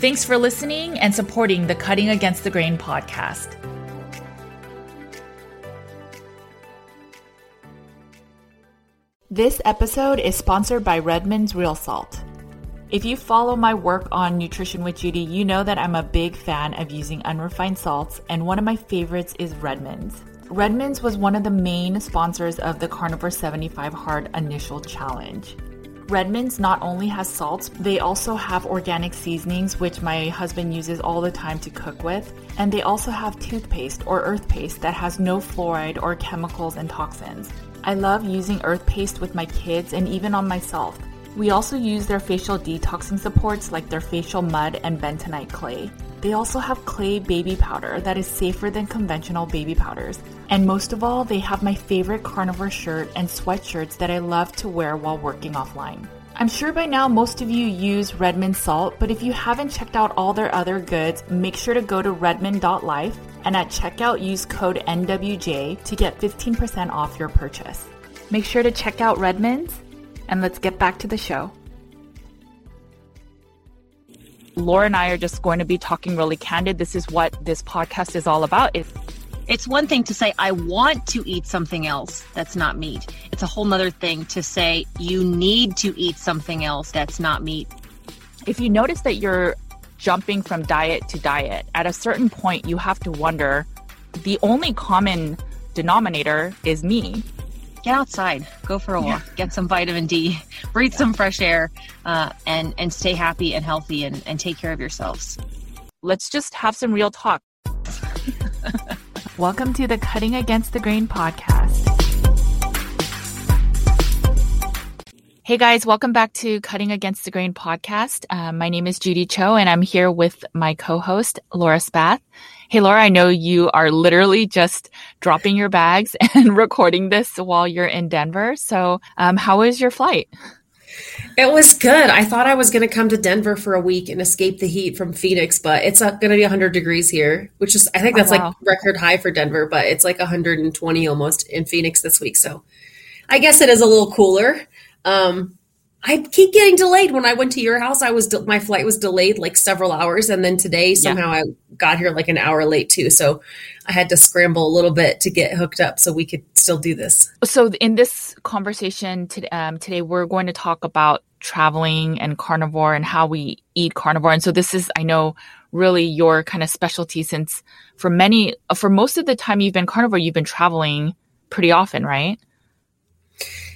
Thanks for listening and supporting the Cutting Against the Grain podcast. This episode is sponsored by Redmond's Real Salt. If you follow my work on Nutrition with Judy, you know that I'm a big fan of using unrefined salts, and one of my favorites is Redmond's. Redmond's was one of the main sponsors of the Carnivore 75 Hard Initial Challenge. Redmond's not only has salts, they also have organic seasonings, which my husband uses all the time to cook with. And they also have toothpaste or earth paste that has no fluoride or chemicals and toxins. I love using earth paste with my kids and even on myself. We also use their facial detoxing supports like their facial mud and bentonite clay. They also have clay baby powder that is safer than conventional baby powders. And most of all, they have my favorite carnivore shirt and sweatshirts that I love to wear while working offline. I'm sure by now most of you use Redmond salt, but if you haven't checked out all their other goods, make sure to go to redmond.life and at checkout use code NWJ to get 15% off your purchase. Make sure to check out Redmond's and let's get back to the show. Laura and I are just going to be talking really candid. This is what this podcast is all about. It's, it's one thing to say, I want to eat something else that's not meat. It's a whole nother thing to say, you need to eat something else that's not meat. If you notice that you're jumping from diet to diet, at a certain point, you have to wonder the only common denominator is me get outside, go for a walk, yeah. get some vitamin D, breathe some fresh air, uh, and and stay happy and healthy and, and take care of yourselves. Let's just have some real talk. Welcome to the Cutting Against the Grain podcast. Hey guys, welcome back to Cutting Against the Grain podcast. Uh, my name is Judy Cho, and I'm here with my co-host Laura Spath. Hey, Laura, I know you are literally just dropping your bags and recording this while you're in Denver. So, um, how was your flight? It was good. I thought I was going to come to Denver for a week and escape the heat from Phoenix, but it's going to be 100 degrees here, which is, I think that's oh, wow. like record high for Denver, but it's like 120 almost in Phoenix this week. So I guess it is a little cooler. Um, I keep getting delayed. When I went to your house, I was de- my flight was delayed like several hours, and then today somehow yeah. I got here like an hour late too. So I had to scramble a little bit to get hooked up so we could still do this. So in this conversation um, today we're going to talk about traveling and carnivore and how we eat carnivore. And so this is, I know, really your kind of specialty since for many, for most of the time you've been carnivore, you've been traveling pretty often, right?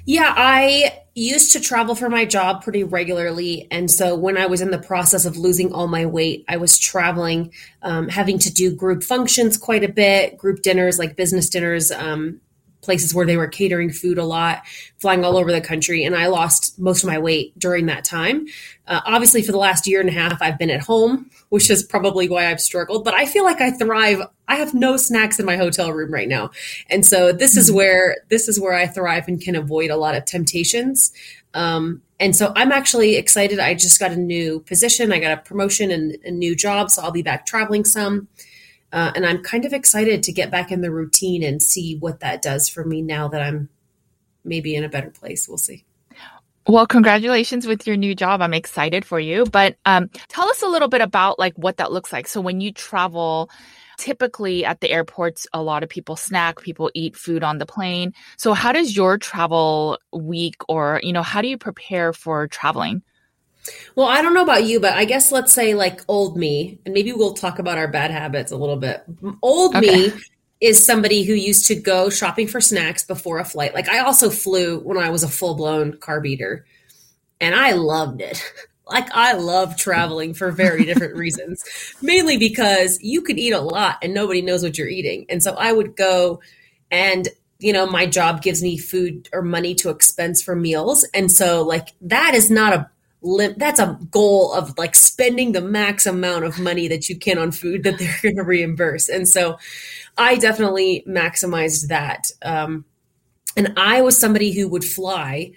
Yeah, I used to travel for my job pretty regularly. And so when I was in the process of losing all my weight, I was traveling, um, having to do group functions quite a bit, group dinners, like business dinners, um, places where they were catering food a lot, flying all over the country. And I lost most of my weight during that time. Uh, obviously, for the last year and a half, I've been at home, which is probably why I've struggled, but I feel like I thrive. I have no snacks in my hotel room right now. And so this is mm-hmm. where, this is where I thrive and can avoid a lot of temptations. Um, and so I'm actually excited. I just got a new position. I got a promotion and a new job. So I'll be back traveling some. Uh, and I'm kind of excited to get back in the routine and see what that does for me now that I'm maybe in a better place. We'll see. Well, congratulations with your new job. I'm excited for you. But um, tell us a little bit about like what that looks like. So when you travel, typically at the airports, a lot of people snack, people eat food on the plane. So how does your travel week or, you know, how do you prepare for traveling? Well, I don't know about you, but I guess let's say like old me, and maybe we'll talk about our bad habits a little bit. Old okay. me is somebody who used to go shopping for snacks before a flight. Like I also flew when I was a full blown carb eater, and I loved it. Like I love traveling for very different reasons, mainly because you could eat a lot and nobody knows what you're eating. And so I would go and you know, my job gives me food or money to expense for meals. And so like that is not a that's a goal of like spending the max amount of money that you can on food that they're going to reimburse. And so I definitely maximized that. Um, and I was somebody who would fly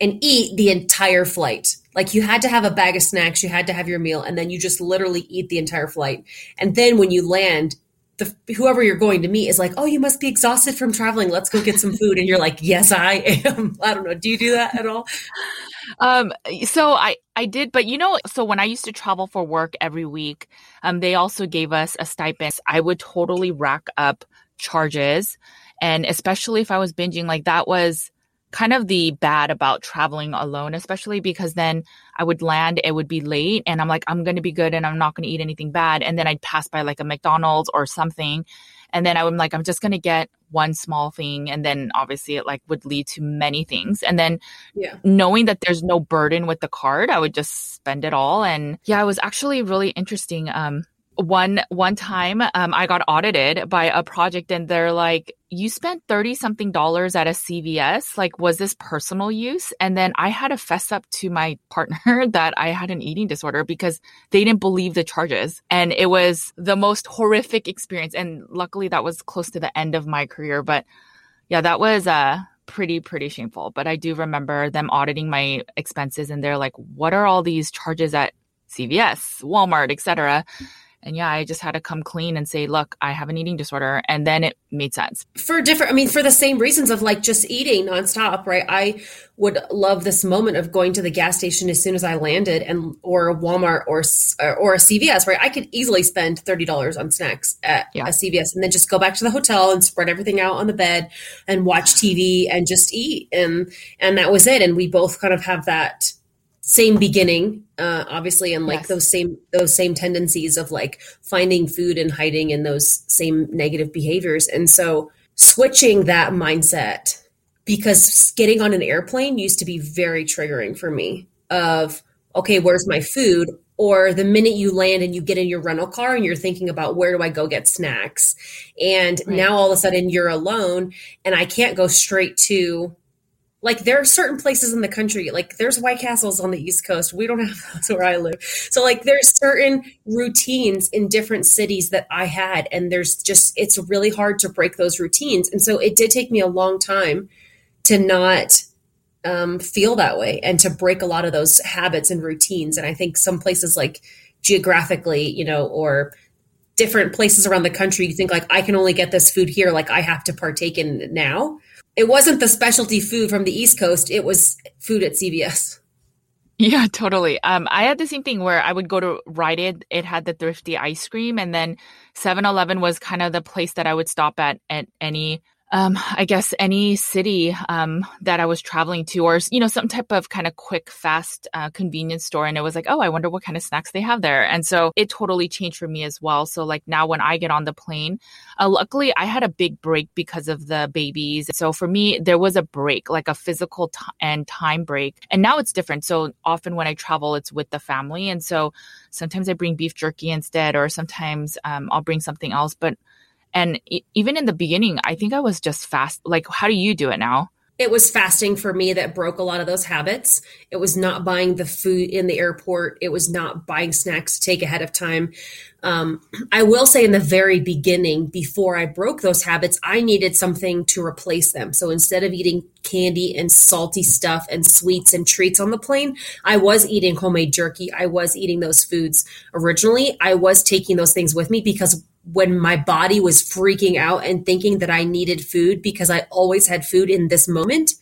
and eat the entire flight. Like you had to have a bag of snacks, you had to have your meal, and then you just literally eat the entire flight. And then when you land, the, whoever you're going to meet is like, "Oh, you must be exhausted from traveling. Let's go get some food." And you're like, "Yes, I am." I don't know. Do you do that at all? Um, so I I did, but you know, so when I used to travel for work every week, um, they also gave us a stipend. I would totally rack up charges, and especially if I was binging, like that was kind of the bad about traveling alone, especially because then I would land, it would be late, and I'm like, I'm going to be good and I'm not going to eat anything bad. And then I'd pass by like a McDonald's or something. And then I would like, I'm just going to get one small thing. And then obviously it like would lead to many things. And then yeah. knowing that there's no burden with the card, I would just spend it all. And yeah, it was actually really interesting. Um, one one time um, i got audited by a project and they're like you spent 30 something dollars at a cvs like was this personal use? And then i had to fess up to my partner that i had an eating disorder because they didn't believe the charges. And it was the most horrific experience. And luckily that was close to the end of my career but yeah that was uh pretty pretty shameful. But i do remember them auditing my expenses and they're like what are all these charges at cvs walmart etc and yeah, I just had to come clean and say, look, I have an eating disorder. And then it made sense. For different, I mean, for the same reasons of like just eating nonstop, right? I would love this moment of going to the gas station as soon as I landed and, or a Walmart or, or a CVS, right? I could easily spend $30 on snacks at yeah. a CVS and then just go back to the hotel and spread everything out on the bed and watch TV and just eat. And, and that was it. And we both kind of have that same beginning uh, obviously and like yes. those same those same tendencies of like finding food and hiding in those same negative behaviors and so switching that mindset because getting on an airplane used to be very triggering for me of okay where's my food or the minute you land and you get in your rental car and you're thinking about where do I go get snacks and right. now all of a sudden you're alone and I can't go straight to like there are certain places in the country like there's white castles on the east coast. We don't have those where i live. So like there's certain routines in different cities that i had and there's just it's really hard to break those routines. And so it did take me a long time to not um, feel that way and to break a lot of those habits and routines. And i think some places like geographically you know or different places around the country you think like i can only get this food here. Like i have to partake in now it wasn't the specialty food from the East Coast. It was food at CVS. Yeah, totally. Um, I had the same thing where I would go to Rite Aid. It had the thrifty ice cream, and then 7-Eleven was kind of the place that I would stop at at any um, I guess any city um, that I was traveling to, or you know, some type of kind of quick, fast uh, convenience store, and it was like, oh, I wonder what kind of snacks they have there, and so it totally changed for me as well. So like now, when I get on the plane, uh, luckily I had a big break because of the babies. So for me, there was a break, like a physical t- and time break, and now it's different. So often when I travel, it's with the family, and so sometimes I bring beef jerky instead, or sometimes um, I'll bring something else, but and even in the beginning, I think I was just fast. Like, how do you do it now? It was fasting for me that broke a lot of those habits. It was not buying the food in the airport. It was not buying snacks to take ahead of time. Um, I will say in the very beginning, before I broke those habits, I needed something to replace them. So instead of eating candy and salty stuff and sweets and treats on the plane, I was eating homemade jerky. I was eating those foods originally. I was taking those things with me because when my body was freaking out and thinking that I needed food because I always had food in this moment,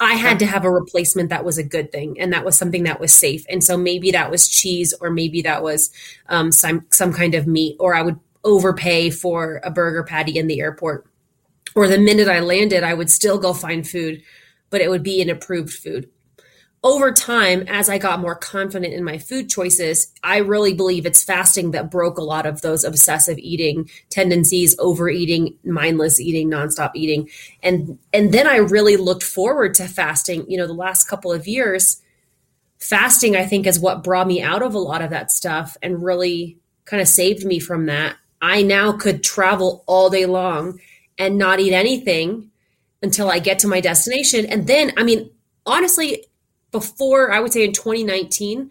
I had to have a replacement that was a good thing and that was something that was safe. And so maybe that was cheese or maybe that was um, some some kind of meat or I would overpay for a burger patty in the airport. Or the minute I landed, I would still go find food, but it would be an approved food over time, as I got more confident in my food choices, I really believe it's fasting that broke a lot of those obsessive eating tendencies, overeating, mindless eating, nonstop eating. And and then I really looked forward to fasting, you know, the last couple of years. Fasting, I think, is what brought me out of a lot of that stuff and really kind of saved me from that. I now could travel all day long and not eat anything until I get to my destination. And then, I mean, honestly, before I would say in 2019,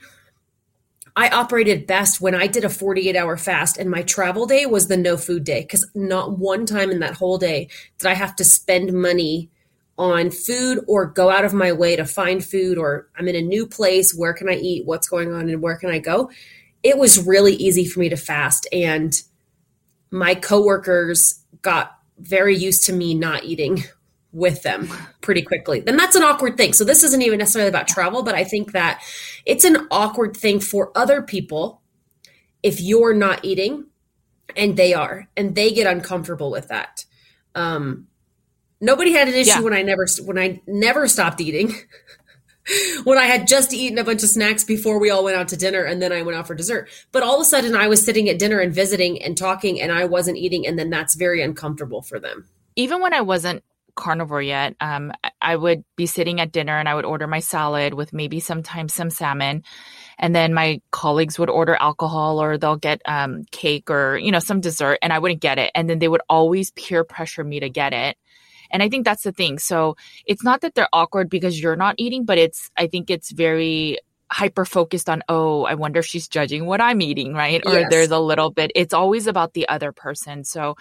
I operated best when I did a 48 hour fast and my travel day was the no food day because not one time in that whole day did I have to spend money on food or go out of my way to find food or I'm in a new place. Where can I eat? What's going on and where can I go? It was really easy for me to fast. And my coworkers got very used to me not eating with them pretty quickly. Then that's an awkward thing. So this isn't even necessarily about travel, but I think that it's an awkward thing for other people if you're not eating and they are and they get uncomfortable with that. Um nobody had an issue yeah. when I never when I never stopped eating. when I had just eaten a bunch of snacks before we all went out to dinner and then I went out for dessert. But all of a sudden I was sitting at dinner and visiting and talking and I wasn't eating and then that's very uncomfortable for them. Even when I wasn't carnivore yet. Um, I would be sitting at dinner and I would order my salad with maybe sometimes some salmon. And then my colleagues would order alcohol or they'll get um, cake or, you know, some dessert and I wouldn't get it. And then they would always peer pressure me to get it. And I think that's the thing. So it's not that they're awkward because you're not eating, but it's, I think it's very hyper focused on, oh, I wonder if she's judging what I'm eating, right? Or yes. there's a little bit, it's always about the other person. So,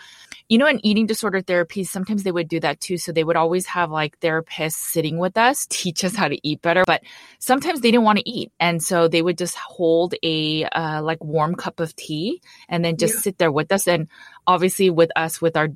you know, in eating disorder therapy, sometimes they would do that too. So they would always have like therapists sitting with us, teach us how to eat better, but sometimes they didn't want to eat. And so they would just hold a uh, like warm cup of tea and then just yeah. sit there with us. And obviously with us, with our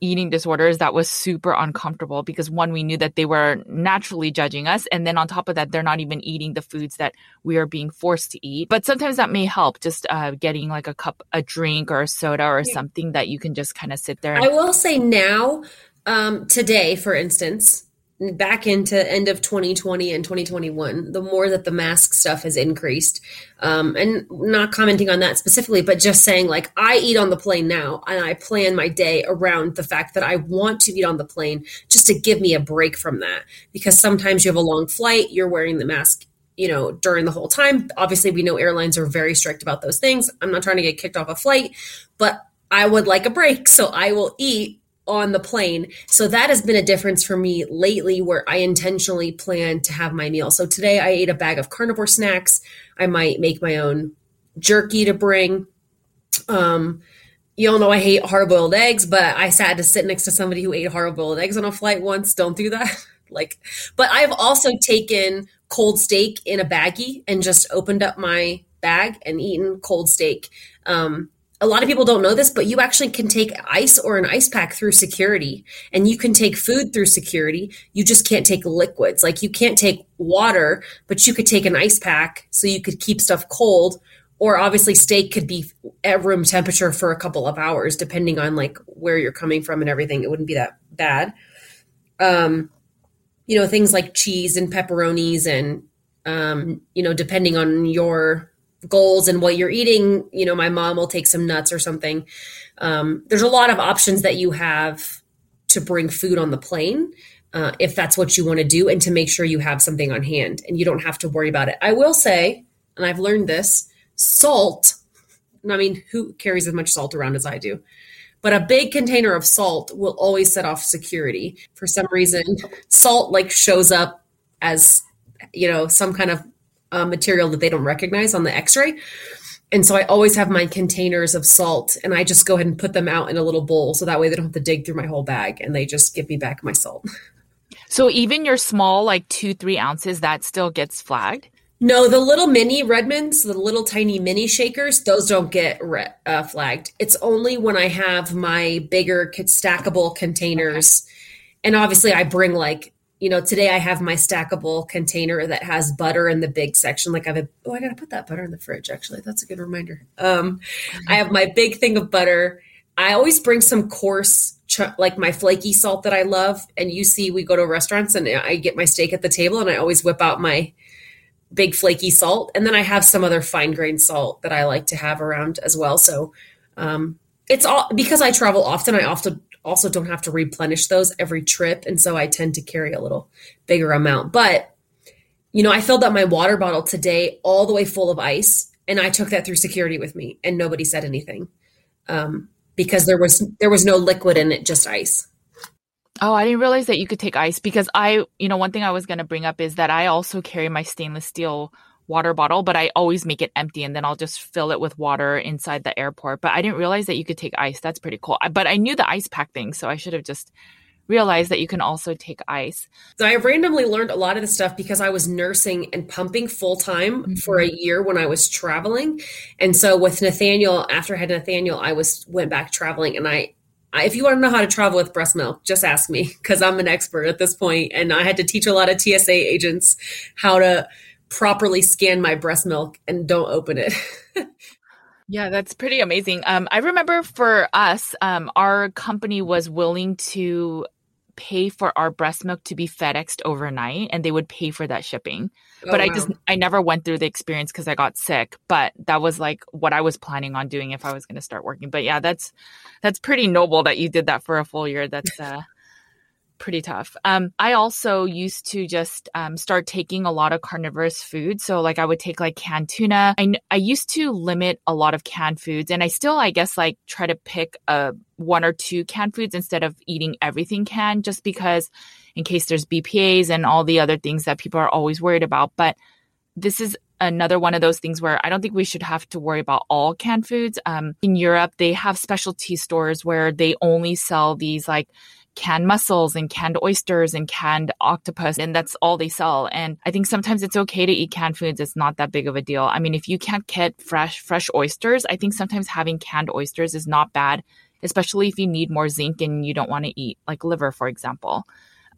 eating disorders that was super uncomfortable because one we knew that they were naturally judging us and then on top of that they're not even eating the foods that we are being forced to eat. But sometimes that may help just uh, getting like a cup a drink or a soda or something that you can just kind of sit there and- i will say now um, today for instance back into end of 2020 and 2021 the more that the mask stuff has increased. Um, and not commenting on that specifically but just saying like i eat on the plane now and i plan my day around the fact that i want to eat on the plane just to give me a break from that. Because sometimes you have a long flight you're wearing the mask you know during the whole time. Obviously we know airlines are very strict about those things. I'm not trying to get kicked off a flight but i would like a break so i will eat on the plane. So that has been a difference for me lately where I intentionally plan to have my meal. So today I ate a bag of carnivore snacks. I might make my own jerky to bring. Um, you all know I hate hard boiled eggs, but I sat to sit next to somebody who ate hard boiled eggs on a flight once. Don't do that. like, but I've also taken cold steak in a baggie and just opened up my bag and eaten cold steak. Um, a lot of people don't know this, but you actually can take ice or an ice pack through security and you can take food through security. You just can't take liquids. Like you can't take water, but you could take an ice pack so you could keep stuff cold. Or obviously steak could be at room temperature for a couple of hours, depending on like where you're coming from and everything. It wouldn't be that bad. Um, you know, things like cheese and pepperonis and, um, you know, depending on your goals and what you're eating you know my mom will take some nuts or something. Um, there's a lot of options that you have to bring food on the plane uh, if that's what you want to do and to make sure you have something on hand and you don't have to worry about it. I will say and i've learned this salt i mean who carries as much salt around as i do but a big container of salt will always set off security. For some reason salt like shows up as you know some kind of uh, material that they don't recognize on the x-ray and so i always have my containers of salt and i just go ahead and put them out in a little bowl so that way they don't have to dig through my whole bag and they just give me back my salt so even your small like two three ounces that still gets flagged no, the little mini Redmonds, the little tiny mini shakers, those don't get re- uh, flagged. It's only when I have my bigger stackable containers, okay. and obviously I bring like you know, today I have my stackable container that has butter in the big section. Like I have a, oh, I got to put that butter in the fridge. Actually, that's a good reminder. Um, I have my big thing of butter. I always bring some coarse, ch- like my flaky salt that I love. And you see, we go to restaurants and I get my steak at the table and I always whip out my big flaky salt. And then I have some other fine grained salt that I like to have around as well. So, um, it's all because I travel often. I often also don't have to replenish those every trip. And so I tend to carry a little bigger amount. But, you know, I filled up my water bottle today all the way full of ice and I took that through security with me and nobody said anything. Um, because there was there was no liquid in it, just ice. Oh, I didn't realize that you could take ice because I, you know, one thing I was going to bring up is that I also carry my stainless steel water bottle, but I always make it empty and then I'll just fill it with water inside the airport. But I didn't realize that you could take ice. That's pretty cool. But I knew the ice pack thing, so I should have just realized that you can also take ice. So I randomly learned a lot of the stuff because I was nursing and pumping full time mm-hmm. for a year when I was traveling. And so with Nathaniel, after I had Nathaniel, I was went back traveling and I if you want to know how to travel with breast milk, just ask me because I'm an expert at this point, and I had to teach a lot of TSA agents how to properly scan my breast milk and don't open it. yeah, that's pretty amazing. Um, I remember for us, um, our company was willing to pay for our breast milk to be FedExed overnight and they would pay for that shipping. Oh, but I just I never went through the experience cuz I got sick, but that was like what I was planning on doing if I was going to start working. But yeah, that's that's pretty noble that you did that for a full year. That's uh pretty tough. Um, I also used to just um, start taking a lot of carnivorous food. So like I would take like canned tuna. I, I used to limit a lot of canned foods and I still, I guess, like try to pick a uh, one or two canned foods instead of eating everything canned just because in case there's BPAs and all the other things that people are always worried about. But this is another one of those things where I don't think we should have to worry about all canned foods. Um, in Europe, they have specialty stores where they only sell these like canned mussels and canned oysters and canned octopus and that's all they sell. And i think sometimes it's okay to eat canned foods. It's not that big of a deal. I mean if you can't get fresh fresh oysters i think sometimes having canned oysters is not bad especially if you need more zinc and you don't want to eat like liver for example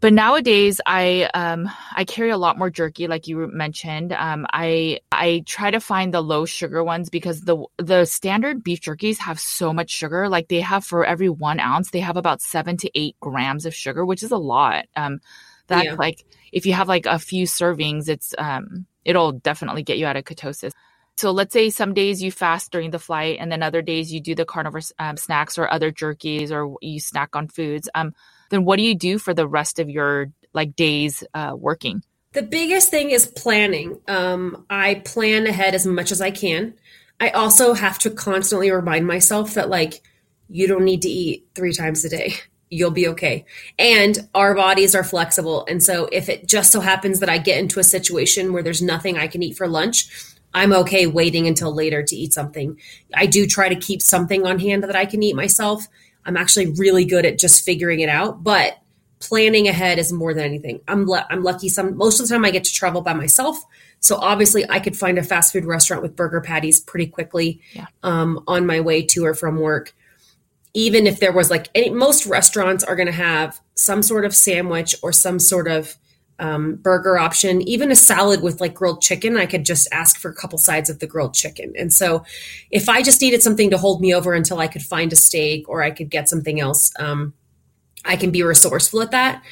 but nowadays, I um, I carry a lot more jerky, like you mentioned. Um, I I try to find the low sugar ones because the the standard beef jerkies have so much sugar. Like they have for every one ounce, they have about seven to eight grams of sugar, which is a lot. Um, that yeah. like if you have like a few servings, it's um, it'll definitely get you out of ketosis. So let's say some days you fast during the flight, and then other days you do the carnivore um, snacks or other jerkies, or you snack on foods. Um, then what do you do for the rest of your like days uh, working? The biggest thing is planning. Um, I plan ahead as much as I can. I also have to constantly remind myself that like you don't need to eat three times a day. You'll be okay. And our bodies are flexible. And so if it just so happens that I get into a situation where there's nothing I can eat for lunch, I'm okay waiting until later to eat something. I do try to keep something on hand that I can eat myself I'm actually really good at just figuring it out, but planning ahead is more than anything. I'm le- I'm lucky some most of the time I get to travel by myself. So obviously I could find a fast food restaurant with burger patties pretty quickly yeah. um, on my way to or from work. Even if there was like any, most restaurants are going to have some sort of sandwich or some sort of um, burger option, even a salad with like grilled chicken, I could just ask for a couple sides of the grilled chicken. And so if I just needed something to hold me over until I could find a steak or I could get something else, um, I can be resourceful at that.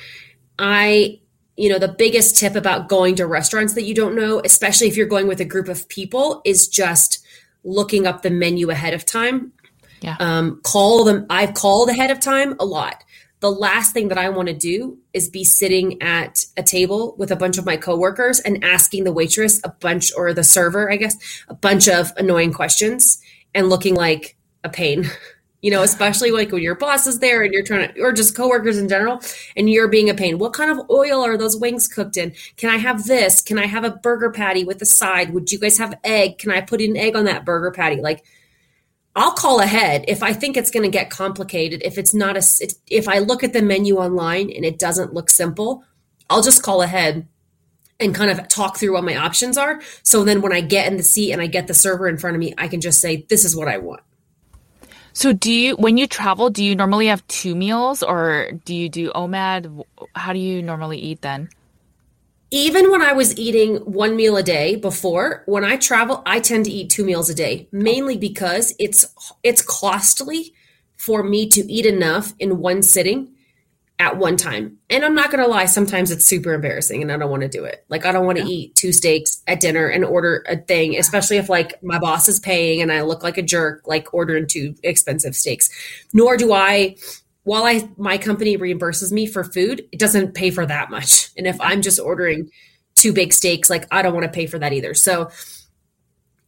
I, you know, the biggest tip about going to restaurants that you don't know, especially if you're going with a group of people, is just looking up the menu ahead of time. Yeah. Um, call them. I've called ahead of time a lot the last thing that I want to do is be sitting at a table with a bunch of my coworkers and asking the waitress a bunch or the server, I guess, a bunch of annoying questions and looking like a pain. You know, especially like when your boss is there and you're trying to, or just coworkers in general, and you're being a pain. What kind of oil are those wings cooked in? Can I have this? Can I have a burger patty with a side? Would you guys have egg? Can I put an egg on that burger patty? Like, I'll call ahead if I think it's going to get complicated. If it's not a, if I look at the menu online and it doesn't look simple, I'll just call ahead and kind of talk through what my options are. So then when I get in the seat and I get the server in front of me, I can just say, this is what I want. So do you when you travel, do you normally have two meals or do you do OMAD? How do you normally eat then? Even when I was eating one meal a day before, when I travel, I tend to eat two meals a day, mainly because it's it's costly for me to eat enough in one sitting at one time. And I'm not going to lie, sometimes it's super embarrassing and I don't want to do it. Like I don't want to yeah. eat two steaks at dinner and order a thing, especially if like my boss is paying and I look like a jerk like ordering two expensive steaks. Nor do I while I my company reimburses me for food, it doesn't pay for that much. And if I'm just ordering two big steaks, like I don't want to pay for that either. So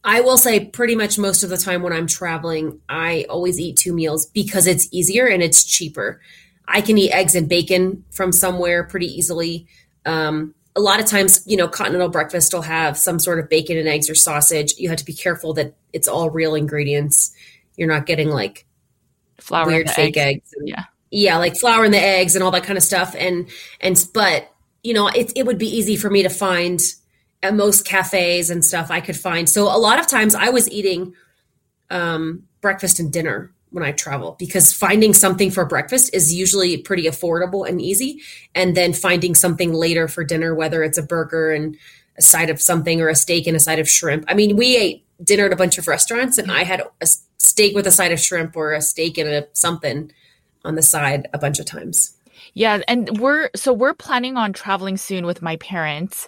I will say pretty much most of the time when I'm traveling, I always eat two meals because it's easier and it's cheaper. I can eat eggs and bacon from somewhere pretty easily. Um, a lot of times, you know, continental breakfast will have some sort of bacon and eggs or sausage. You have to be careful that it's all real ingredients. You're not getting like flour weird fake eggs. eggs and, yeah. Yeah, like flour in the eggs and all that kind of stuff. And and but you know, it it would be easy for me to find at most cafes and stuff I could find. So a lot of times I was eating um, breakfast and dinner when I travel because finding something for breakfast is usually pretty affordable and easy. And then finding something later for dinner, whether it's a burger and a side of something or a steak and a side of shrimp. I mean, we ate dinner at a bunch of restaurants and I had a steak with a side of shrimp or a steak and a something on the side a bunch of times. Yeah. And we're, so we're planning on traveling soon with my parents.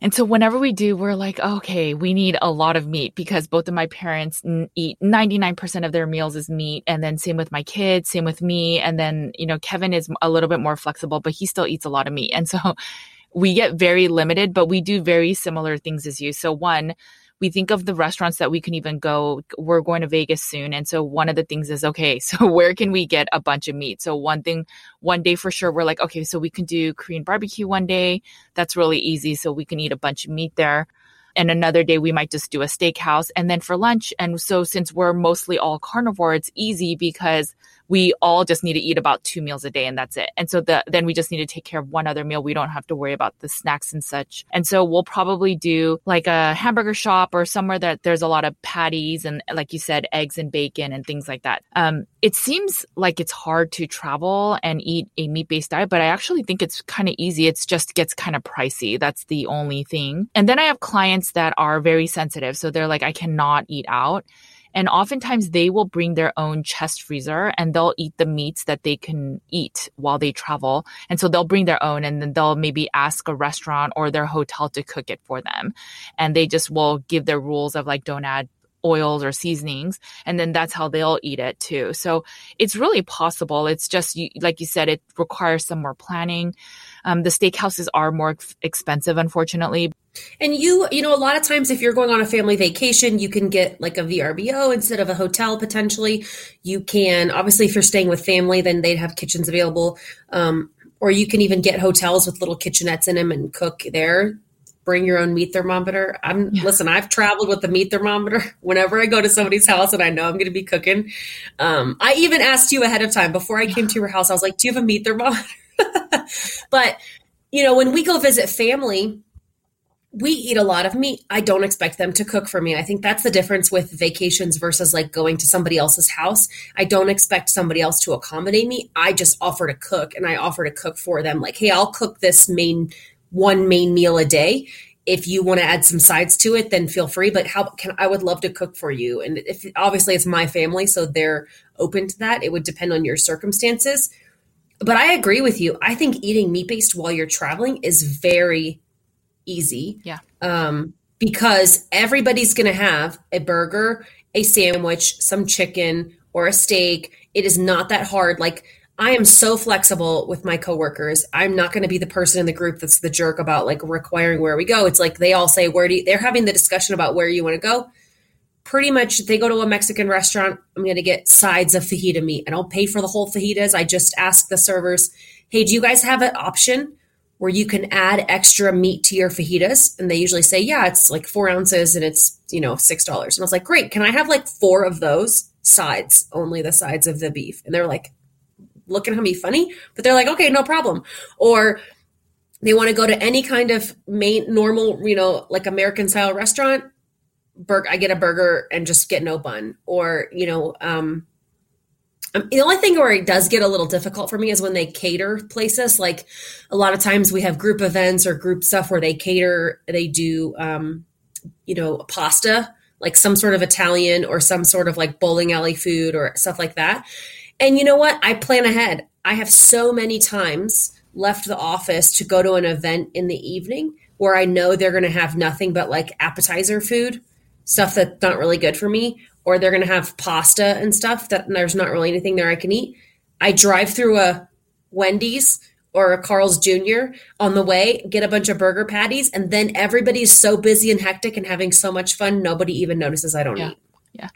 And so whenever we do, we're like, okay, we need a lot of meat because both of my parents eat 99% of their meals is meat. And then same with my kids, same with me. And then, you know, Kevin is a little bit more flexible, but he still eats a lot of meat. And so we get very limited, but we do very similar things as you. So one, we think of the restaurants that we can even go. We're going to Vegas soon. And so one of the things is, okay, so where can we get a bunch of meat? So one thing, one day for sure, we're like, okay, so we can do Korean barbecue one day. That's really easy. So we can eat a bunch of meat there. And another day we might just do a steakhouse. And then for lunch. And so since we're mostly all carnivore, it's easy because we all just need to eat about two meals a day and that's it. And so the, then we just need to take care of one other meal. We don't have to worry about the snacks and such. And so we'll probably do like a hamburger shop or somewhere that there's a lot of patties and like you said, eggs and bacon and things like that. Um, it seems like it's hard to travel and eat a meat-based diet, but I actually think it's kind of easy. It just gets kind of pricey. That's the only thing. And then I have clients that are very sensitive. So they're like, I cannot eat out. And oftentimes they will bring their own chest freezer and they'll eat the meats that they can eat while they travel. And so they'll bring their own and then they'll maybe ask a restaurant or their hotel to cook it for them. And they just will give their rules of like, don't add oils or seasonings. And then that's how they'll eat it too. So it's really possible. It's just like you said it requires some more planning. Um, the steakhouses are more expensive unfortunately and you, you know, a lot of times if you're going on a family vacation, you can get like a VRBO instead of a hotel potentially. You can, obviously, if you're staying with family, then they'd have kitchens available. Um, or you can even get hotels with little kitchenettes in them and cook there. Bring your own meat thermometer. I'm yeah. listen. I've traveled with the meat thermometer whenever I go to somebody's house and I know I'm going to be cooking. Um, I even asked you ahead of time before I came to your house. I was like, "Do you have a meat thermometer?" but you know, when we go visit family, we eat a lot of meat. I don't expect them to cook for me. I think that's the difference with vacations versus like going to somebody else's house. I don't expect somebody else to accommodate me. I just offer to cook and I offer to cook for them. Like, hey, I'll cook this main one main meal a day. If you want to add some sides to it, then feel free. But how can I would love to cook for you. And if obviously it's my family, so they're open to that. It would depend on your circumstances. But I agree with you. I think eating meat based while you're traveling is very easy. Yeah. Um, because everybody's going to have a burger, a sandwich, some chicken, or a steak. It is not that hard. Like, I am so flexible with my coworkers. I'm not going to be the person in the group that's the jerk about like requiring where we go. It's like they all say, Where do you, they're having the discussion about where you want to go. Pretty much, they go to a Mexican restaurant. I'm going to get sides of fajita meat. I don't pay for the whole fajitas. I just ask the servers, Hey, do you guys have an option where you can add extra meat to your fajitas. And they usually say, yeah, it's like four ounces and it's, you know, $6. And I was like, great. Can I have like four of those sides, only the sides of the beef? And they're like, looking at me funny, but they're like, okay, no problem. Or they want to go to any kind of main normal, you know, like American style restaurant. burger, I get a burger and just get no bun, or you know, um, um, the only thing where it does get a little difficult for me is when they cater places. Like a lot of times we have group events or group stuff where they cater, they do, um, you know, pasta, like some sort of Italian or some sort of like bowling alley food or stuff like that. And you know what? I plan ahead. I have so many times left the office to go to an event in the evening where I know they're going to have nothing but like appetizer food, stuff that's not really good for me or they're going to have pasta and stuff that there's not really anything there I can eat. I drive through a Wendy's or a Carl's Jr. on the way, get a bunch of burger patties, and then everybody's so busy and hectic and having so much fun, nobody even notices I don't yeah. eat. Yeah.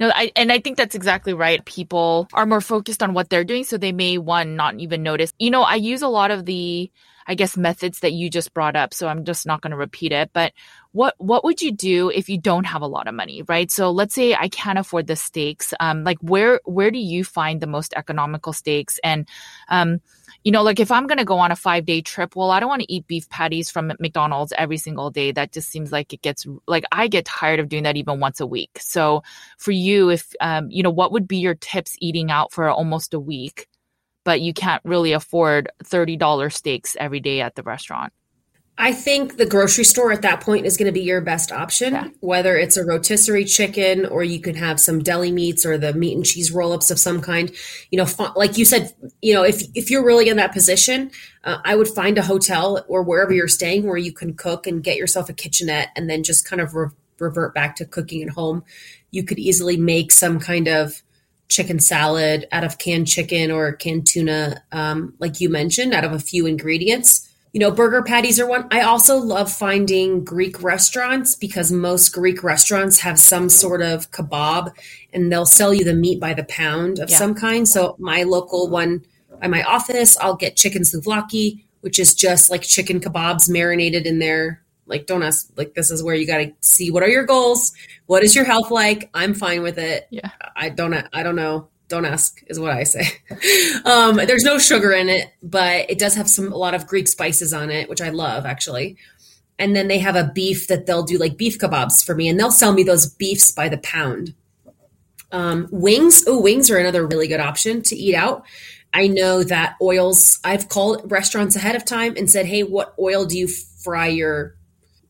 No, I, and I think that's exactly right. People are more focused on what they're doing, so they may one not even notice. You know, I use a lot of the I guess methods that you just brought up. So I'm just not going to repeat it. But what what would you do if you don't have a lot of money, right? So let's say I can't afford the steaks. Um, like where where do you find the most economical steaks? And um, you know, like if I'm going to go on a five day trip, well, I don't want to eat beef patties from McDonald's every single day. That just seems like it gets like I get tired of doing that even once a week. So for you, if, um, you know, what would be your tips eating out for almost a week? But you can't really afford $30 steaks every day at the restaurant. I think the grocery store at that point is going to be your best option, yeah. whether it's a rotisserie chicken or you can have some deli meats or the meat and cheese roll ups of some kind. You know, like you said, you know, if, if you're really in that position, uh, I would find a hotel or wherever you're staying where you can cook and get yourself a kitchenette and then just kind of re- revert back to cooking at home. You could easily make some kind of chicken salad out of canned chicken or canned tuna, um, like you mentioned, out of a few ingredients. You know, burger patties are one. I also love finding Greek restaurants because most Greek restaurants have some sort of kebab and they'll sell you the meat by the pound of yeah. some kind. So, my local one by my office, I'll get chicken souvlaki, which is just like chicken kebabs marinated in their like don't ask like this is where you got to see what are your goals what is your health like? I'm fine with it. Yeah. I don't i don't know. Don't ask is what i say. Um, there's no sugar in it but it does have some a lot of greek spices on it which i love actually. And then they have a beef that they'll do like beef kebabs for me and they'll sell me those beefs by the pound. Um, wings oh wings are another really good option to eat out. I know that oils i've called restaurants ahead of time and said hey what oil do you fry your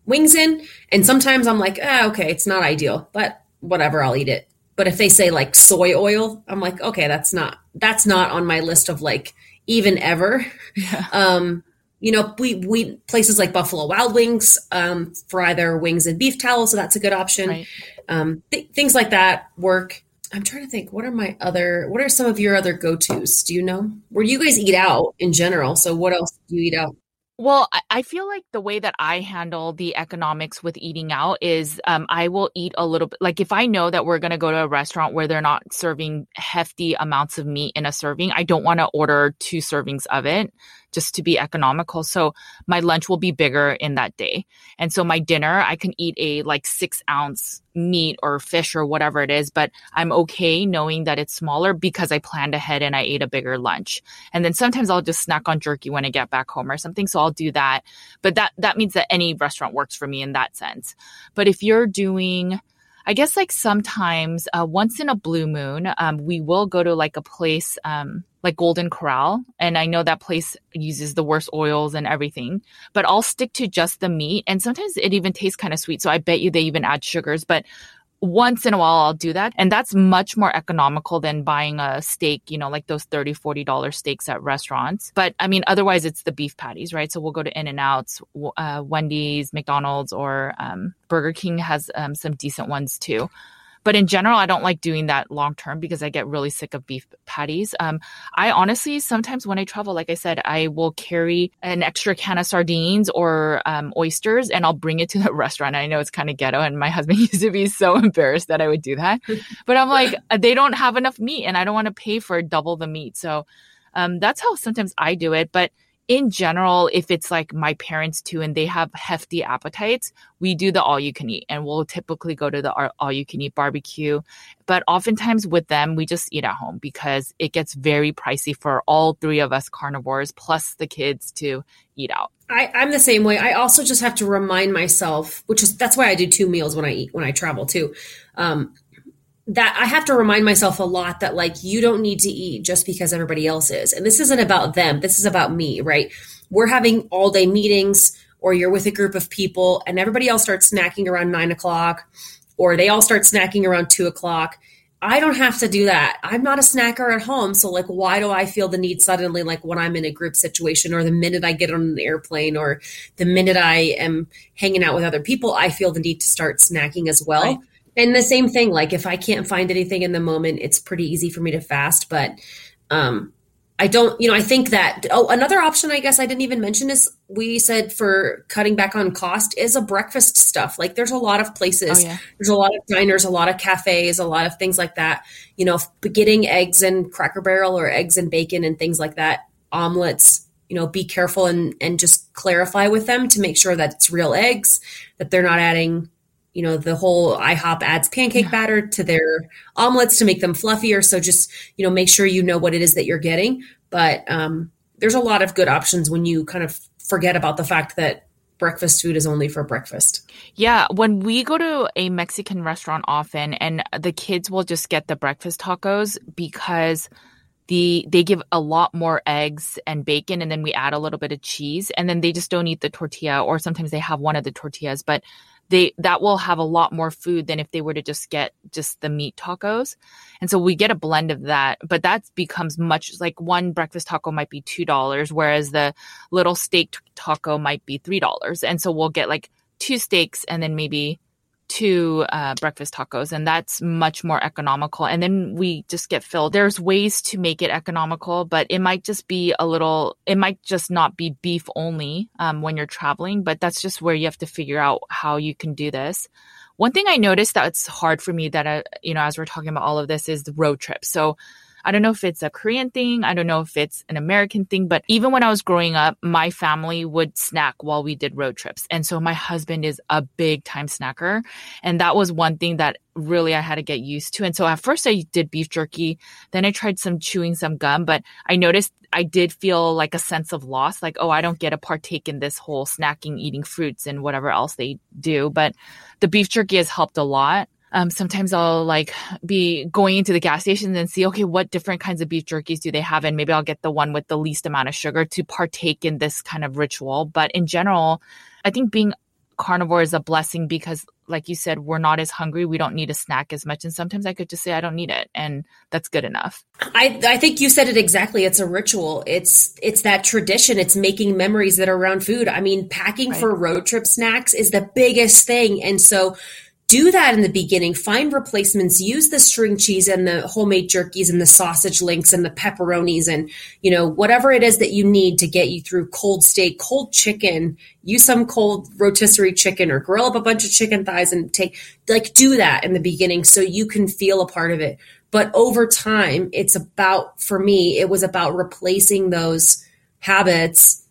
wings in. And sometimes I'm like, ah, okay, it's not ideal, but whatever, I'll eat it. But if they say like soy oil, I'm like, okay, that's not that's not on my list of like even ever. Yeah. Um, you know, we we places like Buffalo Wild Wings um, fry their wings in beef tallow, so that's a good option. Right. Um, th- things like that work. I'm trying to think. What are my other? What are some of your other go tos? Do you know? Where you guys eat out in general? So what else do you eat out? Well, I feel like the way that I handle the economics with eating out is um, I will eat a little bit. Like if I know that we're going to go to a restaurant where they're not serving hefty amounts of meat in a serving, I don't want to order two servings of it just to be economical. So my lunch will be bigger in that day. And so my dinner, I can eat a like six ounce meat or fish or whatever it is, but I'm okay knowing that it's smaller because I planned ahead and I ate a bigger lunch. And then sometimes I'll just snack on jerky when I get back home or something. So I'll do that. But that, that means that any restaurant works for me in that sense. But if you're doing, I guess like sometimes uh, once in a blue moon, um, we will go to like a place um, like Golden Corral, and I know that place uses the worst oils and everything. But I'll stick to just the meat, and sometimes it even tastes kind of sweet. So I bet you they even add sugars, but once in a while I'll do that. And that's much more economical than buying a steak, you know, like those 30 $40 steaks at restaurants. But I mean, otherwise it's the beef patties, right? So we'll go to In-N-Outs, uh, Wendy's, McDonald's, or um, Burger King has um, some decent ones too. But in general, I don't like doing that long term because I get really sick of beef patties. Um, I honestly, sometimes when I travel, like I said, I will carry an extra can of sardines or um, oysters and I'll bring it to the restaurant. I know it's kind of ghetto and my husband used to be so embarrassed that I would do that. But I'm like, they don't have enough meat and I don't want to pay for double the meat. So um, that's how sometimes I do it. But in general, if it's like my parents too and they have hefty appetites, we do the all you can eat and we'll typically go to the all you can eat barbecue. But oftentimes with them, we just eat at home because it gets very pricey for all three of us carnivores plus the kids to eat out. I, I'm the same way. I also just have to remind myself, which is that's why I do two meals when I eat when I travel too. Um, that I have to remind myself a lot that like you don't need to eat just because everybody else is. And this isn't about them. This is about me, right? We're having all day meetings or you're with a group of people and everybody else starts snacking around nine o'clock or they all start snacking around two o'clock. I don't have to do that. I'm not a snacker at home. So like why do I feel the need suddenly like when I'm in a group situation or the minute I get on an airplane or the minute I am hanging out with other people, I feel the need to start snacking as well. Right and the same thing like if i can't find anything in the moment it's pretty easy for me to fast but um i don't you know i think that oh another option i guess i didn't even mention is we said for cutting back on cost is a breakfast stuff. Like there's a lot of places. Oh, yeah. there's a lot of diners a lot of cafes a lot of things like that. You know getting eggs and cracker barrel or eggs and bacon and things like that omelets you know be careful and and just clarify with them to make sure that it's real eggs that they're not adding you know, the whole IHOP adds pancake batter to their omelets to make them fluffier. So just, you know, make sure you know what it is that you're getting. But um, there's a lot of good options when you kind of forget about the fact that breakfast food is only for breakfast. Yeah, when we go to a Mexican restaurant often and the kids will just get the breakfast tacos because the they give a lot more eggs and bacon and then we add a little bit of cheese and then they just don't eat the tortilla or sometimes they have one of the tortillas but they that will have a lot more food than if they were to just get just the meat tacos. And so we get a blend of that, but that becomes much like one breakfast taco might be $2 whereas the little steak taco might be $3. And so we'll get like two steaks and then maybe to uh, breakfast tacos, and that's much more economical. And then we just get filled. There's ways to make it economical, but it might just be a little. It might just not be beef only um, when you're traveling, but that's just where you have to figure out how you can do this. One thing I noticed that's hard for me that I, you know, as we're talking about all of this is the road trip. So I don't know if it's a Korean thing. I don't know if it's an American thing, but even when I was growing up, my family would snack while we did road trips. And so my husband is a big time snacker. And that was one thing that really I had to get used to. And so at first I did beef jerky. Then I tried some chewing some gum, but I noticed I did feel like a sense of loss, like, oh, I don't get to partake in this whole snacking, eating fruits and whatever else they do. But the beef jerky has helped a lot um, sometimes I'll like be going into the gas stations and see, okay, what different kinds of beef jerkies do they have? And maybe I'll get the one with the least amount of sugar to partake in this kind of ritual. But in general, I think being carnivore is a blessing because like you said we're not as hungry. We don't need a snack as much. And sometimes i could just say i don't need it and that's good enough. I i think you said it exactly. It's a ritual. It's it's that tradition. It's making memories that are around food. I mean packing right. for road trip snacks is the biggest thing. And so do that in the beginning. Find replacements. Use the string cheese and the homemade jerkies and the sausage links and the pepperonis and, you know, whatever it is that you need to get you through cold steak, cold chicken. Use some cold rotisserie chicken or grill up a bunch of chicken thighs and take, like, do that in the beginning so you can feel a part of it. But over time, it's about, for me, it was about replacing those habits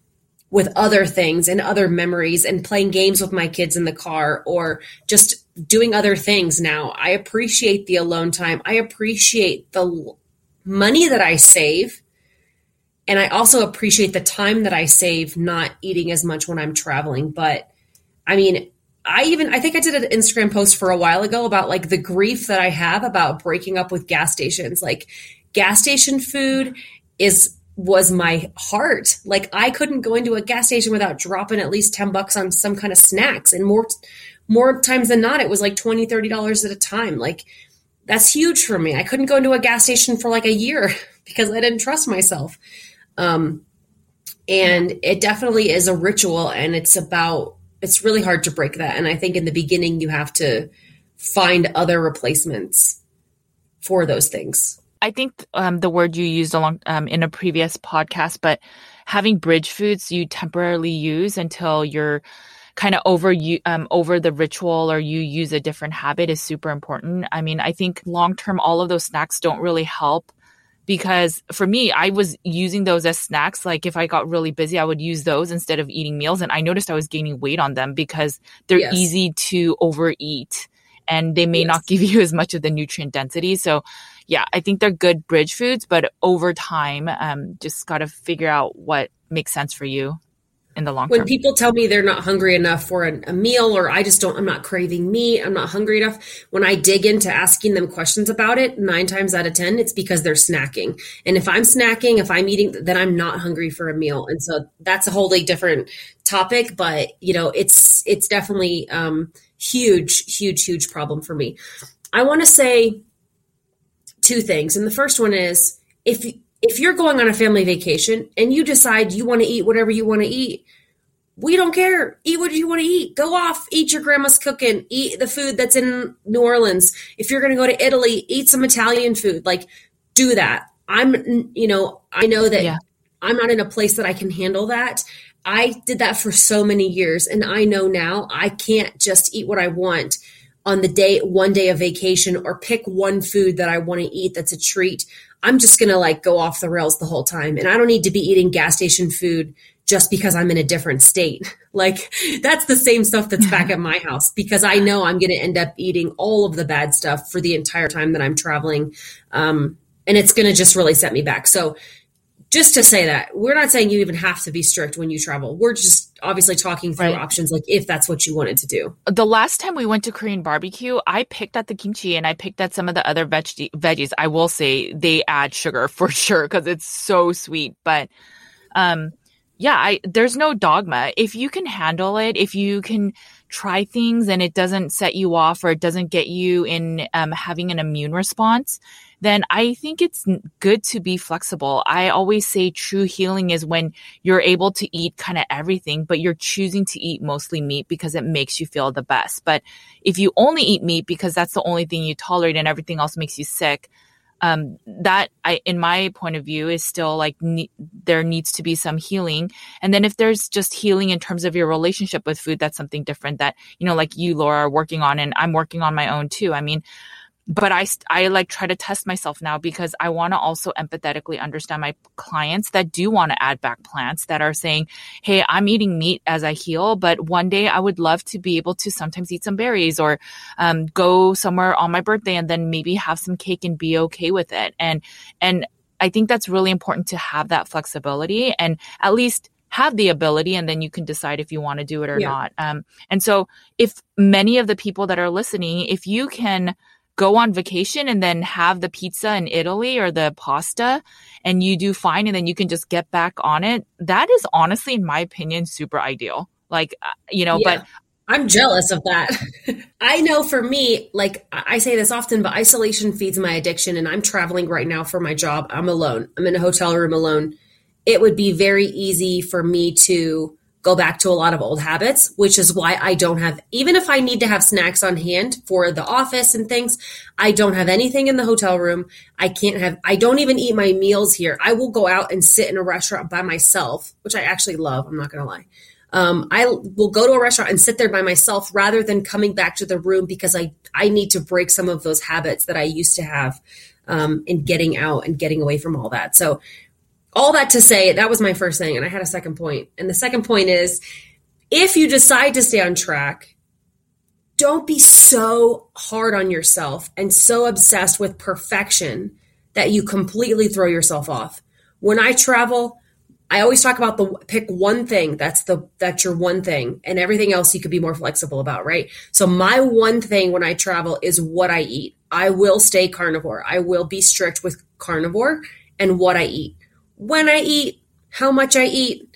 with other things and other memories and playing games with my kids in the car or just doing other things now. I appreciate the alone time. I appreciate the money that I save. And I also appreciate the time that I save not eating as much when I'm traveling. But I mean, I even I think I did an Instagram post for a while ago about like the grief that I have about breaking up with gas stations. Like gas station food is was my heart. Like I couldn't go into a gas station without dropping at least 10 bucks on some kind of snacks and more more times than not, it was like 20, 30 dollars at a time. Like that's huge for me. I couldn't go into a gas station for like a year because I didn't trust myself. Um, and it definitely is a ritual and it's about, it's really hard to break that. And I think in the beginning, you have to find other replacements for those things. I think um, the word you used along um, in a previous podcast, but having bridge foods you temporarily use until you're kind of over you um, over the ritual or you use a different habit is super important. I mean, I think long term, all of those snacks don't really help because for me, I was using those as snacks. Like if I got really busy, I would use those instead of eating meals. And I noticed I was gaining weight on them because they're yes. easy to overeat and they may yes. not give you as much of the nutrient density. So yeah, I think they're good bridge foods, but over time, um, just got to figure out what makes sense for you in the long term. when term. people tell me they're not hungry enough for a, a, meal or I just don't, I'm not craving meat, I'm not hungry enough. When I dig into asking them questions about it, nine times out of 10, it's because they're snacking. And if I'm snacking, if I'm eating, then I'm not hungry for a meal. And so that's a wholly different topic, but you know, it's, it's definitely, um, huge, huge, huge problem for me. I want to say two things. And the first one is if, if you're going on a family vacation and you decide you want to eat whatever you want to eat, we don't care. Eat what you want to eat. Go off, eat your grandma's cooking, eat the food that's in New Orleans. If you're going to go to Italy, eat some Italian food. Like, do that. I'm, you know, I know that yeah. I'm not in a place that I can handle that. I did that for so many years, and I know now I can't just eat what I want on the day, one day of vacation, or pick one food that I want to eat that's a treat. I'm just going to like go off the rails the whole time. And I don't need to be eating gas station food just because I'm in a different state. Like that's the same stuff that's back at my house because I know I'm going to end up eating all of the bad stuff for the entire time that I'm traveling. Um, and it's going to just really set me back. So just to say that we're not saying you even have to be strict when you travel. We're just obviously talking through right. options like if that's what you wanted to do. The last time we went to Korean barbecue, I picked at the kimchi and I picked at some of the other veg- veggies. I will say they add sugar for sure because it's so sweet, but um yeah, I there's no dogma. If you can handle it, if you can try things and it doesn't set you off or it doesn't get you in um, having an immune response, then I think it's good to be flexible. I always say true healing is when you're able to eat kind of everything, but you're choosing to eat mostly meat because it makes you feel the best. But if you only eat meat because that's the only thing you tolerate and everything else makes you sick, um, that I, in my point of view, is still like ne- there needs to be some healing. And then if there's just healing in terms of your relationship with food, that's something different that, you know, like you, Laura, are working on and I'm working on my own too. I mean, but I, I like try to test myself now because I want to also empathetically understand my clients that do want to add back plants that are saying, Hey, I'm eating meat as I heal, but one day I would love to be able to sometimes eat some berries or, um, go somewhere on my birthday and then maybe have some cake and be okay with it. And, and I think that's really important to have that flexibility and at least have the ability and then you can decide if you want to do it or yeah. not. Um, and so if many of the people that are listening, if you can, go on vacation and then have the pizza in Italy or the pasta and you do fine and then you can just get back on it. That is honestly, in my opinion, super ideal. Like, uh, you know, yeah. but I'm jealous of that. I know for me, like I say this often, but isolation feeds my addiction. And I'm traveling right now for my job. I'm alone. I'm in a hotel room alone. It would be very easy for me to go back to a lot of old habits, which is why I don't have, even if I need to have snacks on hand for the office and things, I don't have anything in the hotel room. I can't have, I don't even eat my meals here. I will go out and sit in a restaurant by myself, which I actually love. I'm not going to lie. Um, I will go to a restaurant and sit there by myself rather than coming back to the room because I, I need to break some of those habits that I used to have um, in getting out and getting away from all that. So all that to say, that was my first thing. And I had a second point. And the second point is if you decide to stay on track, don't be so hard on yourself and so obsessed with perfection that you completely throw yourself off. When I travel, I always talk about the pick one thing. That's the that's your one thing, and everything else you could be more flexible about, right? So my one thing when I travel is what I eat. I will stay carnivore. I will be strict with carnivore and what I eat when I eat, how much I eat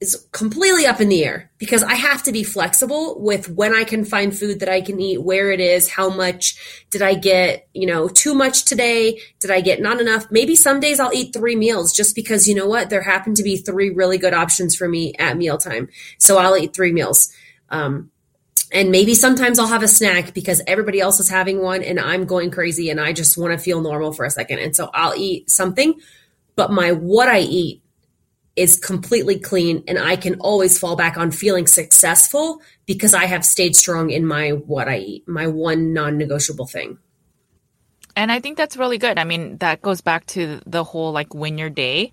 is completely up in the air because I have to be flexible with when I can find food that I can eat, where it is, how much did I get, you know, too much today? Did I get not enough? Maybe some days I'll eat three meals just because you know what? There happen to be three really good options for me at mealtime. So I'll eat three meals. Um, and maybe sometimes I'll have a snack because everybody else is having one and I'm going crazy and I just want to feel normal for a second. And so I'll eat something but my what I eat is completely clean and I can always fall back on feeling successful because I have stayed strong in my what I eat, my one non-negotiable thing. And I think that's really good. I mean, that goes back to the whole like win your day.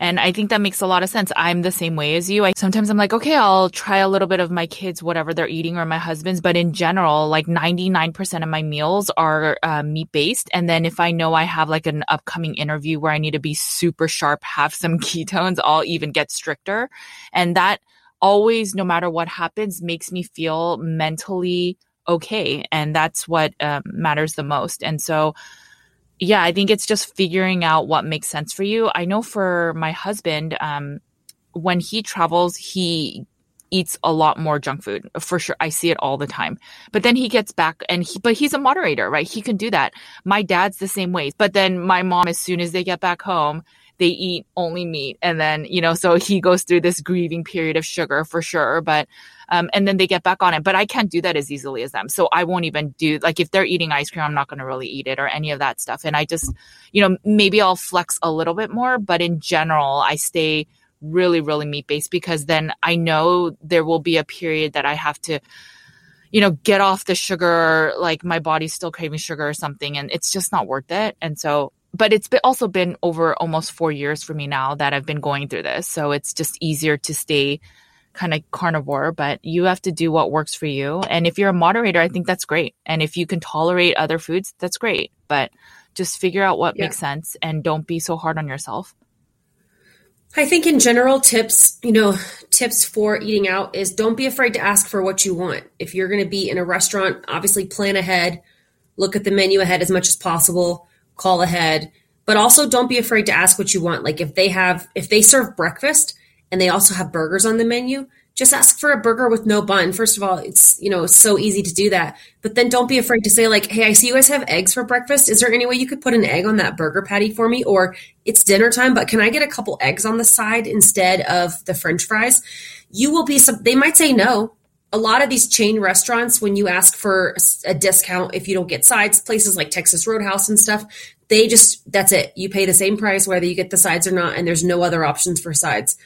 And I think that makes a lot of sense. I'm the same way as you. I sometimes I'm like, okay, I'll try a little bit of my kids, whatever they're eating or my husband's. But in general, like 99% of my meals are uh, meat based. And then if I know I have like an upcoming interview where I need to be super sharp, have some ketones, I'll even get stricter. And that always, no matter what happens, makes me feel mentally okay. And that's what um, matters the most. And so, yeah, I think it's just figuring out what makes sense for you. I know for my husband, um, when he travels, he eats a lot more junk food for sure. I see it all the time. But then he gets back and he, but he's a moderator, right? He can do that. My dad's the same way. But then my mom, as soon as they get back home, they eat only meat. And then, you know, so he goes through this grieving period of sugar for sure. But, um, and then they get back on it. But I can't do that as easily as them. So I won't even do, like, if they're eating ice cream, I'm not going to really eat it or any of that stuff. And I just, you know, maybe I'll flex a little bit more, but in general, I stay really, really meat based because then I know there will be a period that I have to, you know, get off the sugar, like my body's still craving sugar or something, and it's just not worth it. And so but it's been also been over almost four years for me now that I've been going through this. So it's just easier to stay kind of carnivore, but you have to do what works for you. And if you're a moderator, I think that's great. And if you can tolerate other foods, that's great. But just figure out what yeah. makes sense and don't be so hard on yourself. I think in general tips, you know, tips for eating out is don't be afraid to ask for what you want. If you're going to be in a restaurant, obviously plan ahead, look at the menu ahead as much as possible call ahead, but also don't be afraid to ask what you want. Like if they have, if they serve breakfast and they also have burgers on the menu, just ask for a burger with no bun. First of all, it's, you know, so easy to do that. But then don't be afraid to say like, "Hey, I see you guys have eggs for breakfast. Is there any way you could put an egg on that burger patty for me or it's dinner time, but can I get a couple eggs on the side instead of the french fries?" You will be some they might say no a lot of these chain restaurants, when you ask for a discount, if you don't get sides, places like Texas Roadhouse and stuff, they just, that's it. You pay the same price whether you get the sides or not, and there's no other options for sides.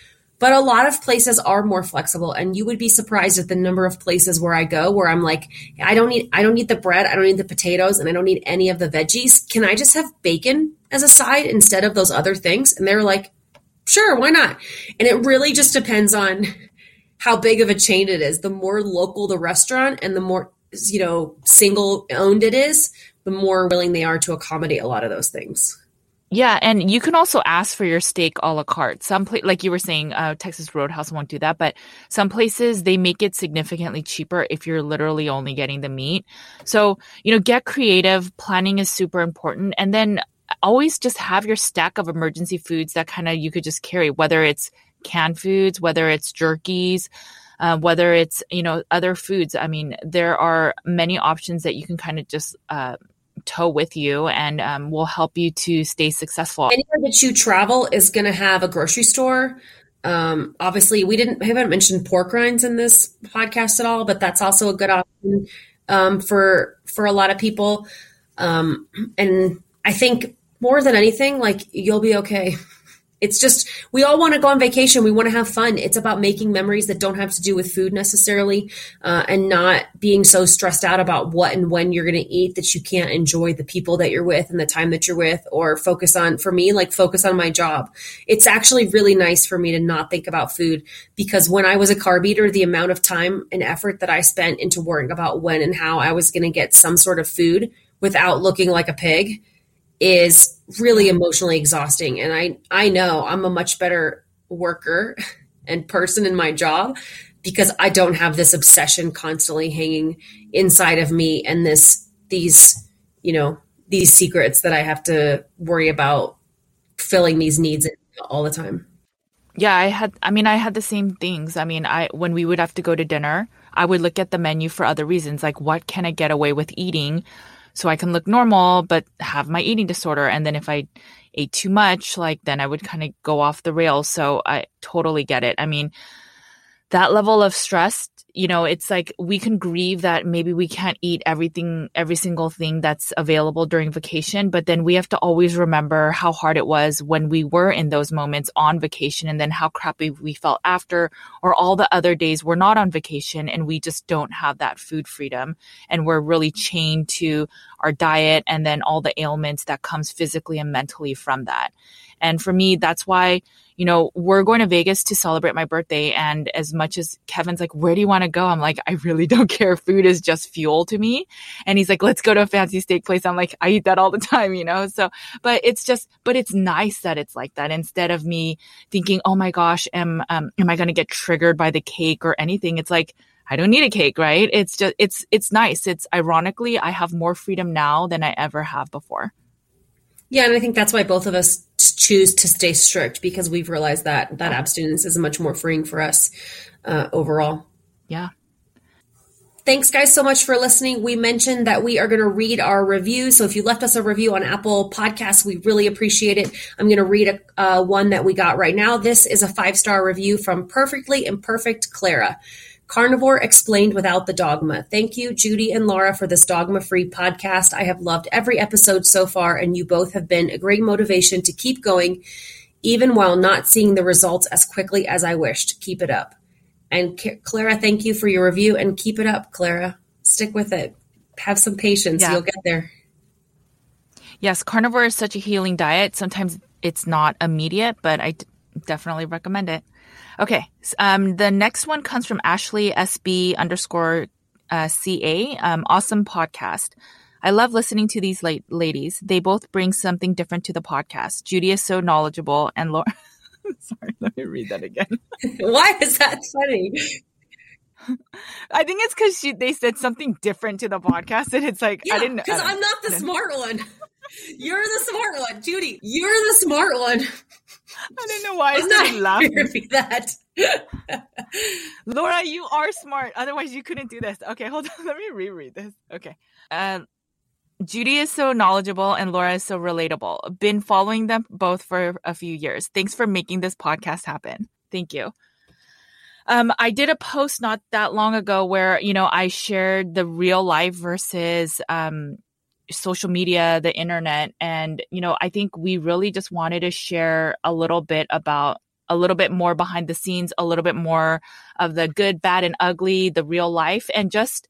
But a lot of places are more flexible, and you would be surprised at the number of places where I go where I'm like, I don't need, I don't need the bread, I don't need the potatoes, and I don't need any of the veggies. Can I just have bacon as a side instead of those other things? And they're like, sure, why not? And it really just depends on how big of a chain it is. The more local the restaurant and the more, you know, single owned it is, the more willing they are to accommodate a lot of those things. Yeah, and you can also ask for your steak a la carte. Some pla- like you were saying, uh, Texas Roadhouse won't do that, but some places they make it significantly cheaper if you're literally only getting the meat. So you know, get creative. Planning is super important, and then always just have your stack of emergency foods that kind of you could just carry, whether it's canned foods, whether it's jerkies, uh, whether it's you know other foods. I mean, there are many options that you can kind of just uh, tow with you and um, will help you to stay successful. Anywhere that you travel is going to have a grocery store. Um, obviously, we didn't haven't mentioned pork rinds in this podcast at all, but that's also a good option um, for for a lot of people. Um, and I think more than anything, like you'll be okay. It's just, we all want to go on vacation. We want to have fun. It's about making memories that don't have to do with food necessarily uh, and not being so stressed out about what and when you're going to eat that you can't enjoy the people that you're with and the time that you're with or focus on, for me, like focus on my job. It's actually really nice for me to not think about food because when I was a carb eater, the amount of time and effort that I spent into worrying about when and how I was going to get some sort of food without looking like a pig is really emotionally exhausting. And i i know i'm a much better worker and person in my job because i don't have this obsession constantly hanging inside of me and this these you know these secrets that i have to worry about filling these needs all the time. Yeah i had i mean i had the same things. I mean i when we would have to go to dinner i would look at the menu for other reasons like what can i get away with eating so I can look normal but have my eating disorder. And then if I ate too much, like then I would kind of go off the rails. So I totally get it. I mean, that level of stress you know, it's like we can grieve that maybe we can't eat everything, every single thing that's available during vacation, but then we have to always remember how hard it was when we were in those moments on vacation and then how crappy we felt after or all the other days we're not on vacation and we just don't have that food freedom and we're really chained to our diet and then all the ailments that comes physically and mentally from that. And for me, that's why, you know, we're going to Vegas to celebrate my birthday. And as much as Kevin's like, where do you want to go? I'm like, I really don't care. Food is just fuel to me. And he's like, let's go to a fancy steak place. I'm like, I eat that all the time, you know? So, but it's just, but it's nice that it's like that instead of me thinking, oh my gosh, am, um, am I going to get triggered by the cake or anything? It's like, I don't need a cake, right? It's just, it's, it's nice. It's ironically, I have more freedom now than I ever have before. Yeah, and I think that's why both of us choose to stay strict because we've realized that that abstinence is much more freeing for us uh, overall. Yeah. Thanks, guys, so much for listening. We mentioned that we are going to read our review. So if you left us a review on Apple Podcasts, we really appreciate it. I'm going to read a, uh, one that we got right now. This is a five star review from Perfectly Imperfect Clara. Carnivore Explained Without the Dogma. Thank you, Judy and Laura, for this dogma free podcast. I have loved every episode so far, and you both have been a great motivation to keep going, even while not seeing the results as quickly as I wished. Keep it up. And Clara, thank you for your review and keep it up, Clara. Stick with it. Have some patience. Yeah. You'll get there. Yes, carnivore is such a healing diet. Sometimes it's not immediate, but I d- definitely recommend it. Okay. Um, the next one comes from Ashley SB underscore uh, CA. Um, awesome podcast. I love listening to these late ladies. They both bring something different to the podcast. Judy is so knowledgeable, and Laura. Sorry, let me read that again. Why is that funny? I think it's because they said something different to the podcast, and it's like yeah, I didn't. Because I'm not the smart one. You're the smart one, Judy. You're the smart one. I don't know why I started laughing. That. Laura, you are smart. Otherwise, you couldn't do this. Okay, hold on. Let me reread this. Okay. Um, Judy is so knowledgeable and Laura is so relatable. Been following them both for a few years. Thanks for making this podcast happen. Thank you. Um, I did a post not that long ago where, you know, I shared the real life versus, um, social media, the internet. And, you know, I think we really just wanted to share a little bit about a little bit more behind the scenes, a little bit more of the good, bad, and ugly, the real life, and just,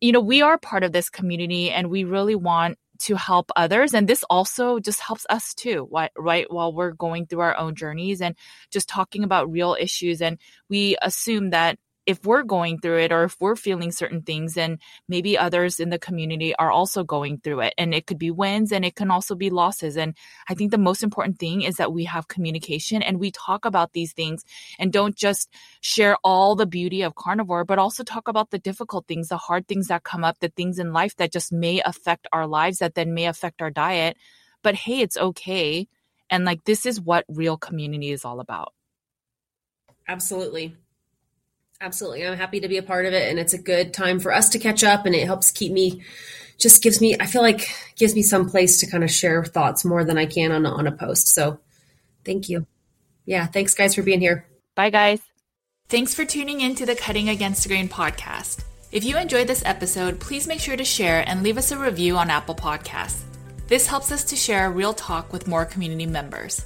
you know, we are part of this community and we really want to help others. And this also just helps us too, right? While we're going through our own journeys and just talking about real issues. And we assume that if we're going through it or if we're feeling certain things and maybe others in the community are also going through it. And it could be wins and it can also be losses. And i think the most important thing is that we have communication and we talk about these things and don't just share all the beauty of carnivore but also talk about the difficult things the hard things that come up the things in life that just may affect our lives that then may affect our diet. But hey it's okay. And like this is what real community is all about. Absolutely Absolutely. I'm happy to be a part of it. And it's a good time for us to catch up and it helps keep me, just gives me, I feel like gives me some place to kind of share thoughts more than I can on, on a post. So thank you. Yeah. Thanks guys for being here. Bye guys. Thanks for tuning in to the Cutting Against the Grain podcast. If you enjoyed this episode, please make sure to share and leave us a review on Apple Podcasts. This helps us to share real talk with more community members.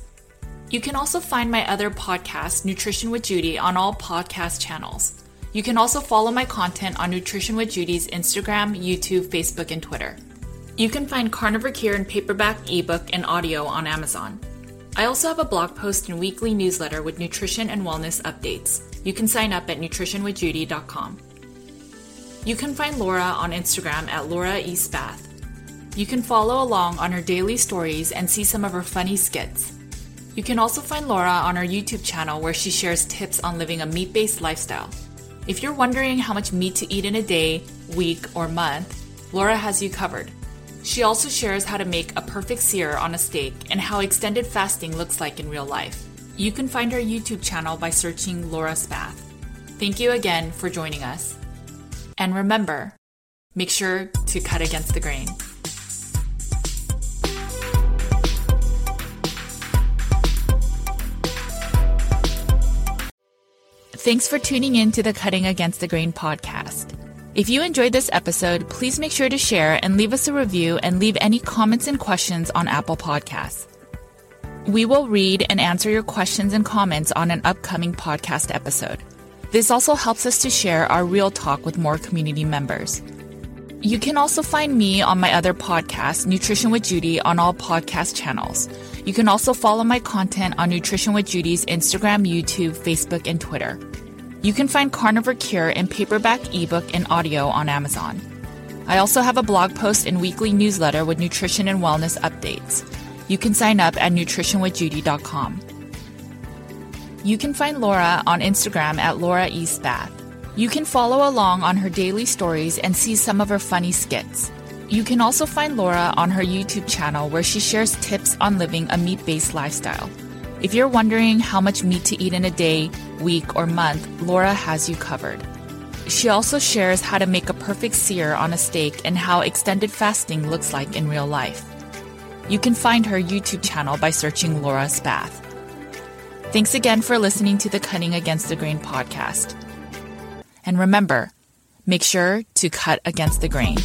You can also find my other podcast, Nutrition with Judy, on all podcast channels. You can also follow my content on Nutrition with Judy's Instagram, YouTube, Facebook, and Twitter. You can find Carnivore Cure in paperback, ebook, and audio on Amazon. I also have a blog post and weekly newsletter with nutrition and wellness updates. You can sign up at nutritionwithjudy.com. You can find Laura on Instagram at Laura E. Spath. You can follow along on her daily stories and see some of her funny skits. You can also find Laura on our YouTube channel where she shares tips on living a meat based lifestyle. If you're wondering how much meat to eat in a day, week, or month, Laura has you covered. She also shares how to make a perfect sear on a steak and how extended fasting looks like in real life. You can find her YouTube channel by searching Laura Spath. Thank you again for joining us. And remember, make sure to cut against the grain. Thanks for tuning in to the Cutting Against the Grain podcast. If you enjoyed this episode, please make sure to share and leave us a review and leave any comments and questions on Apple Podcasts. We will read and answer your questions and comments on an upcoming podcast episode. This also helps us to share our real talk with more community members. You can also find me on my other podcast, Nutrition with Judy, on all podcast channels. You can also follow my content on Nutrition with Judy's Instagram, YouTube, Facebook, and Twitter. You can find Carnivore Cure in paperback, ebook, and audio on Amazon. I also have a blog post and weekly newsletter with nutrition and wellness updates. You can sign up at nutritionwithjudy.com. You can find Laura on Instagram at Laura E. Spath. You can follow along on her daily stories and see some of her funny skits. You can also find Laura on her YouTube channel where she shares tips on living a meat based lifestyle. If you're wondering how much meat to eat in a day, week, or month, Laura has you covered. She also shares how to make a perfect sear on a steak and how extended fasting looks like in real life. You can find her YouTube channel by searching Laura Spath. Thanks again for listening to the Cutting Against the Grain podcast. And remember, make sure to cut against the grain.